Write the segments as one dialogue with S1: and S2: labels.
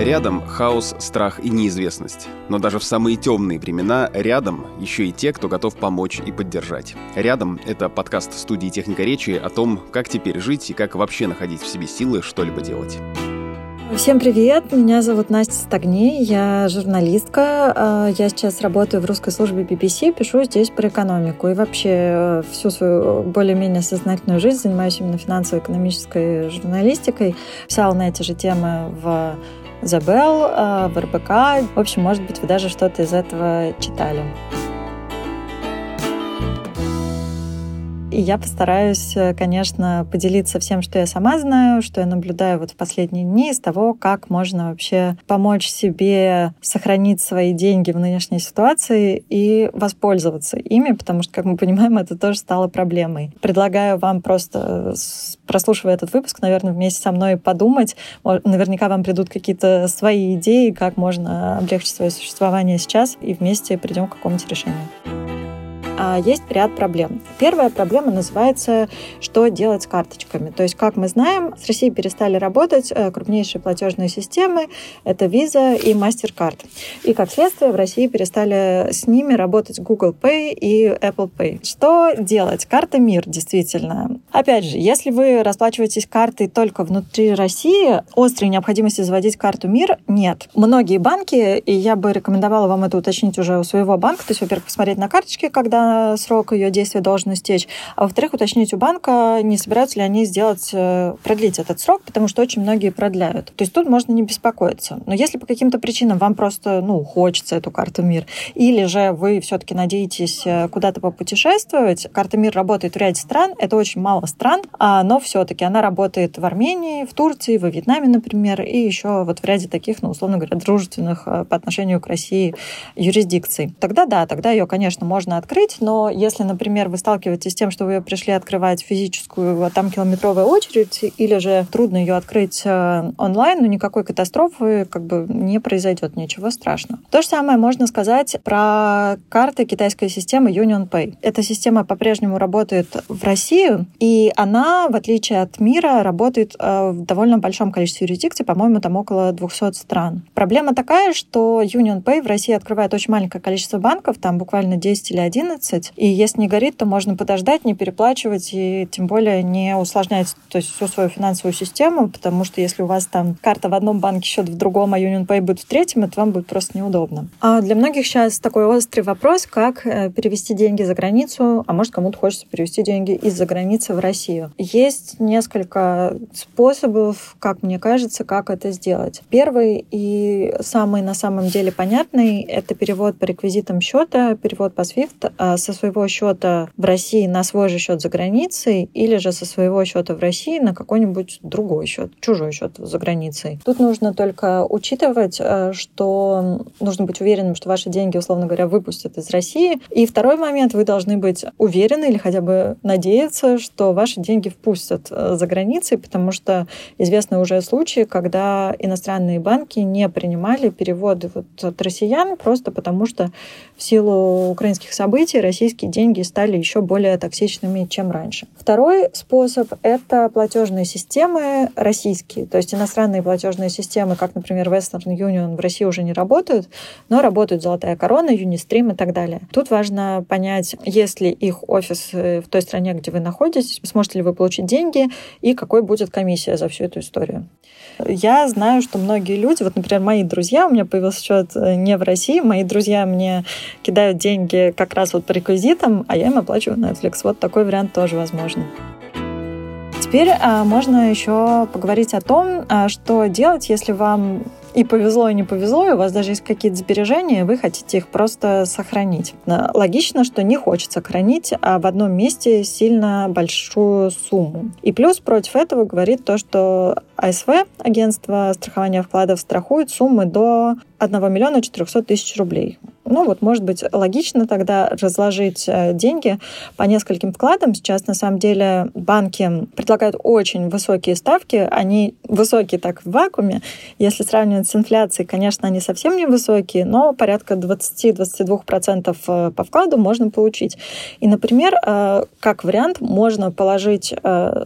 S1: Рядом хаос, страх и неизвестность. Но даже в самые темные времена рядом еще и те, кто готов помочь и поддержать. Рядом — это подкаст студии «Техника речи» о том, как теперь жить и как вообще находить в себе силы что-либо делать.
S2: Всем привет, меня зовут Настя Стагни, я журналистка, а, я сейчас работаю в русской службе BBC, пишу здесь про экономику и вообще э, всю свою более-менее сознательную жизнь занимаюсь именно финансово-экономической журналистикой, писала на эти же темы в Забел, э, в РБК. В общем, может быть, вы даже что-то из этого читали. И я постараюсь, э, конечно, поделиться всем, что я сама знаю, что я наблюдаю вот в последние дни, из того, как можно вообще помочь себе сохранить свои деньги в нынешней ситуации и воспользоваться ими, потому что, как мы понимаем, это тоже стало проблемой. Предлагаю вам просто, прослушивая этот выпуск, наверное, вместе со мной подумать. Наверняка вам придут какие-то свои идеи, как можно облегчить свое существование сейчас, и вместе придем к какому-то решению. А, есть ряд проблем. Первая проблема называется «Что делать с карточками?». То есть, как мы знаем, с Россией перестали работать э, крупнейшие платежные системы, это Visa и MasterCard. И, как следствие, в России перестали с ними работать Google Pay и Apple Pay. Что делать? Карта МИР, действительно. Опять же, если вы расплачиваетесь картой только внутри России, острой необходимости заводить карту МИР нет. Многие банки, и я бы рекомендовала вам это уточнить уже у своего банка, то есть, во-первых, посмотреть на карточке, когда срок ее действия должен истечь, а во-вторых, уточнить у банка, не собираются ли они сделать, э, продлить этот срок, потому что очень многие продляют. То есть тут можно не беспокоиться. Но если по каким-то причинам вам просто, ну, хочется эту карту МИР, или же вы все-таки надеетесь э, куда-то попутешествовать, карта МИР работает в ряде стран, это очень мало стран, а, но все-таки она работает в Армении, в Турции, во Вьетнаме, например, и еще вот в ряде таких, ну, условно говоря, дружественных э, по отношению к России юрисдикций. Тогда да, тогда ее, конечно, можно открыть, но если, например, вы сталкиваетесь с тем, что вы пришли открывать физическую, а там километровая очередь, или же трудно ее открыть э, онлайн, ну никакой катастрофы как бы не произойдет, ничего страшного. То же самое можно сказать про карты китайской системы UnionPay. Эта система по-прежнему работает в России, и она, в отличие от мира, работает э, в довольно большом количестве юрисдикций, по-моему, там около 200 стран. Проблема такая, что UnionPay в России открывает очень маленькое количество банков, там буквально 10 или 11, 15. И если не горит, то можно подождать, не переплачивать и тем более не усложнять то есть всю свою финансовую систему, потому что если у вас там карта в одном банке, счет в другом, а UnionPay будет в третьем, это вам будет просто неудобно. А для многих сейчас такой острый вопрос, как э, перевести деньги за границу, а может кому-то хочется перевести деньги из-за границы в Россию. Есть несколько способов, как мне кажется, как это сделать. Первый и самый на самом деле понятный — это перевод по реквизитам счета, перевод по SWIFT а со своего счета в России на свой же счет за границей или же со своего счета в России на какой-нибудь другой счет, чужой счет за границей. Тут нужно только учитывать, э, что нужно быть уверенным, что ваши деньги, условно говоря, выпустят из России. И второй момент, вы должны быть уверены или хотя бы надеяться, что ваши деньги впустят э, за границей, потому что известны уже случаи, когда иностранные банки не принимали переводы вот от россиян просто потому, что в силу украинских событий российские деньги стали еще более токсичными, чем раньше. Второй способ — это платежные системы российские. То есть иностранные платежные системы, как, например, Western Union в России уже не работают, но работают Золотая Корона, Unistream и так далее. Тут важно понять, есть ли их офис в той стране, где вы находитесь, сможете ли вы получить деньги и какой будет комиссия за всю эту историю. Я знаю, что многие люди, вот, например, мои друзья, у меня появился счет э, не в России, мои друзья мне кидают деньги как раз вот по а я им оплачиваю Netflix. Вот такой вариант тоже возможен. Теперь а, можно еще поговорить о том, а, что делать, если вам и повезло, и не повезло, и у вас даже есть какие-то сбережения, и вы хотите их просто сохранить. Логично, что не хочется хранить а в одном месте сильно большую сумму. И плюс против этого говорит то, что АСВ, агентство страхования вкладов, страхует суммы до 1 миллиона 400 тысяч рублей. Ну вот, может быть, логично тогда разложить э, деньги по нескольким вкладам. Сейчас, на самом деле, банки предлагают очень высокие ставки. Они высокие так в вакууме. Если сравнивать с инфляцией, конечно, они совсем не высокие, но порядка 20-22% э, по вкладу можно получить. И, например, э, как вариант, можно положить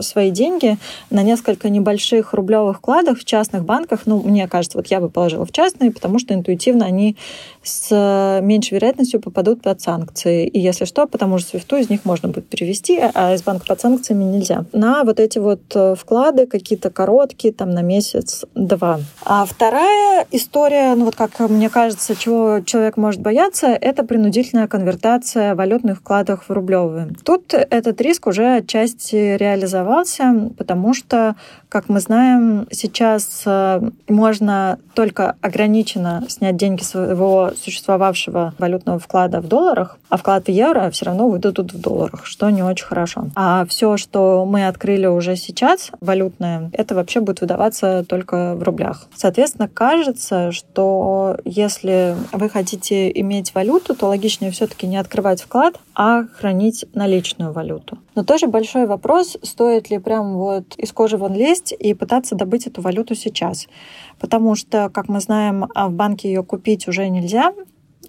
S2: свои деньги на несколько небольших рублевых вкладах в частных банках. Ну, мне кажется, вот я бы положила в частные, потому что интуитивно они с меньшей вероятностью попадут под санкции. И если что, потому что свифту из них можно будет перевести, а из банка под санкциями нельзя. На вот эти вот э, вклады какие-то короткие, там на месяц-два. А вторая история, ну вот как мне кажется, чего человек может бояться, это принудительная конвертация валютных вкладов в рублевые. Тут этот риск уже отчасти реализовался, потому что, как мы знаем, сейчас э, можно только ограниченно снять деньги своего существовавшего валютного вклада в долларах, а вклад в евро все равно выдадут в долларах, что не очень хорошо. А все, что мы открыли уже сейчас, валютное, это вообще будет выдаваться только в рублях. Соответственно, кажется, что если вы хотите иметь валюту, то логичнее все-таки не открывать вклад, а хранить наличную валюту. Но тоже большой вопрос, стоит ли прям вот из кожи вон лезть и пытаться добыть эту валюту сейчас. Потому что, как мы знаем, а в банке ее купить уже нельзя,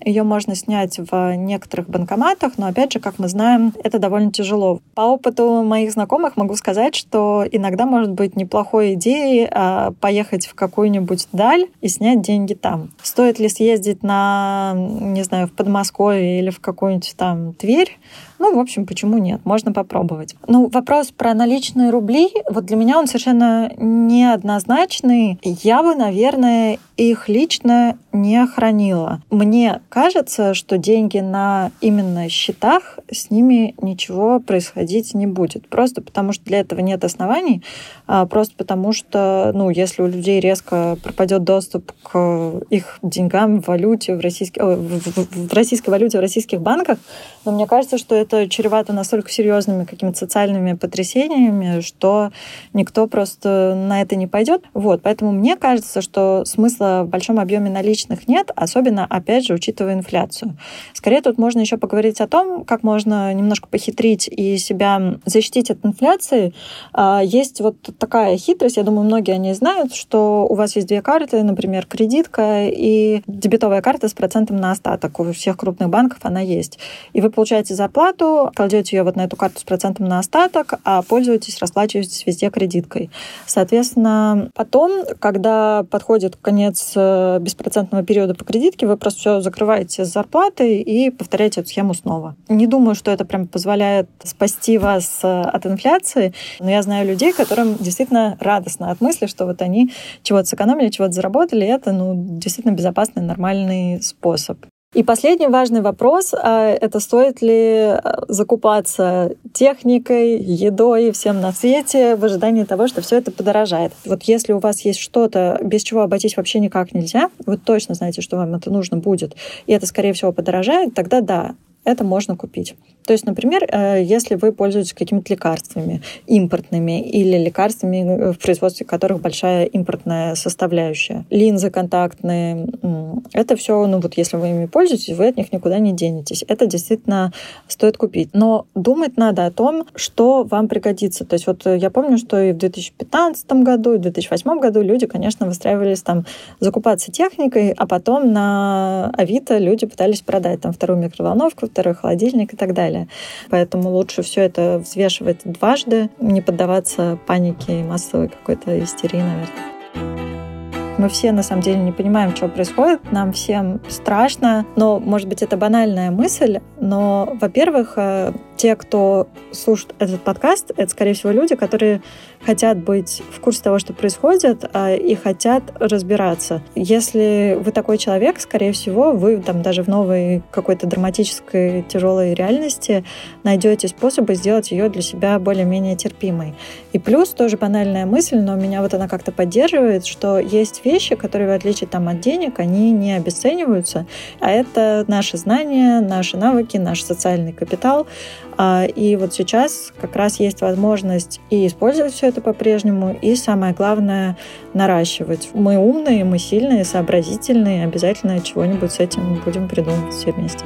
S2: ее можно снять в некоторых банкоматах, но опять же, как мы знаем, это довольно тяжело. По опыту моих знакомых могу сказать, что иногда может быть неплохой идеей а, поехать в какую-нибудь даль и снять деньги там. Стоит ли съездить на, не знаю, в Подмосковье или в какую-нибудь там Тверь? Ну, в общем, почему нет? Можно попробовать. Ну, вопрос про наличные рубли, вот для меня он совершенно неоднозначный. Я бы, наверное, их лично не хранила. Мне кажется, что деньги на именно счетах, с ними ничего происходить не будет. Просто потому что для этого нет оснований, а просто потому что, ну, если у людей резко пропадет доступ к их деньгам в валюте, в, российской, в, в российской валюте, в российских банках, но мне кажется, что это чревато настолько серьезными какими-то социальными потрясениями, что никто просто на это не пойдет. Вот, поэтому мне кажется, что смысла в большом объеме наличных нет, особенно, опять же, учитывая инфляцию. Скорее, тут можно еще поговорить о том, как можно немножко похитрить и себя защитить от инфляции. А, есть вот такая хитрость, я думаю, многие они знают, что у вас есть две карты, например, кредитка и дебетовая карта с процентом на остаток. У всех крупных банков она есть. И вы получаете зарплату, кладете ее вот на эту карту с процентом на остаток, а пользуетесь, расплачиваетесь везде кредиткой. Соответственно, потом, когда подходит конец э, беспроцентного периода по кредитке, вы просто все закрываете с зарплатой и повторяете эту схему снова. Не думаю, что это прям позволяет спасти вас э, от инфляции, но я знаю людей, которым действительно радостно от мысли, что вот они чего-то сэкономили, чего-то заработали, и это ну, действительно безопасный, нормальный способ. И последний важный вопрос а, — это стоит ли а, закупаться техникой, едой, всем на свете в ожидании того, что все это подорожает. Вот если у вас есть что-то, без чего обойтись вообще никак нельзя, вы точно знаете, что вам это нужно будет, и это, скорее всего, подорожает, тогда да, это можно купить. То есть, например, э, если вы пользуетесь какими-то лекарствами импортными или лекарствами, э, в производстве которых большая импортная составляющая, линзы контактные, это все, ну вот если вы ими пользуетесь, вы от них никуда не денетесь. Это действительно стоит купить. Но думать надо о том, что вам пригодится. То есть вот я помню, что и в 2015 году, и в 2008 году люди, конечно, выстраивались там закупаться техникой, а потом на Авито люди пытались продать там вторую микроволновку, второй холодильник и так далее. Поэтому лучше все это взвешивать дважды, не поддаваться панике и массовой какой-то истерии, наверное. Мы все на самом деле не понимаем, что происходит, нам всем страшно, но, может быть, это банальная мысль, но, во-первых, э, те, кто слушает этот подкаст, это, скорее всего, люди, которые хотят быть в курсе того, что происходит, а, и хотят разбираться. Если вы такой человек, скорее всего, вы там даже в новой какой-то драматической тяжелой реальности найдете способы сделать ее для себя более-менее терпимой. И плюс тоже банальная мысль, но меня вот она как-то поддерживает, что есть вещи, которые, в отличие там от денег, они не обесцениваются, а это наши знания, наши навыки, наш социальный капитал, и вот сейчас как раз есть возможность и использовать все это по-прежнему, и самое главное наращивать. Мы умные, мы сильные, сообразительные, обязательно чего-нибудь с этим будем придумывать все вместе.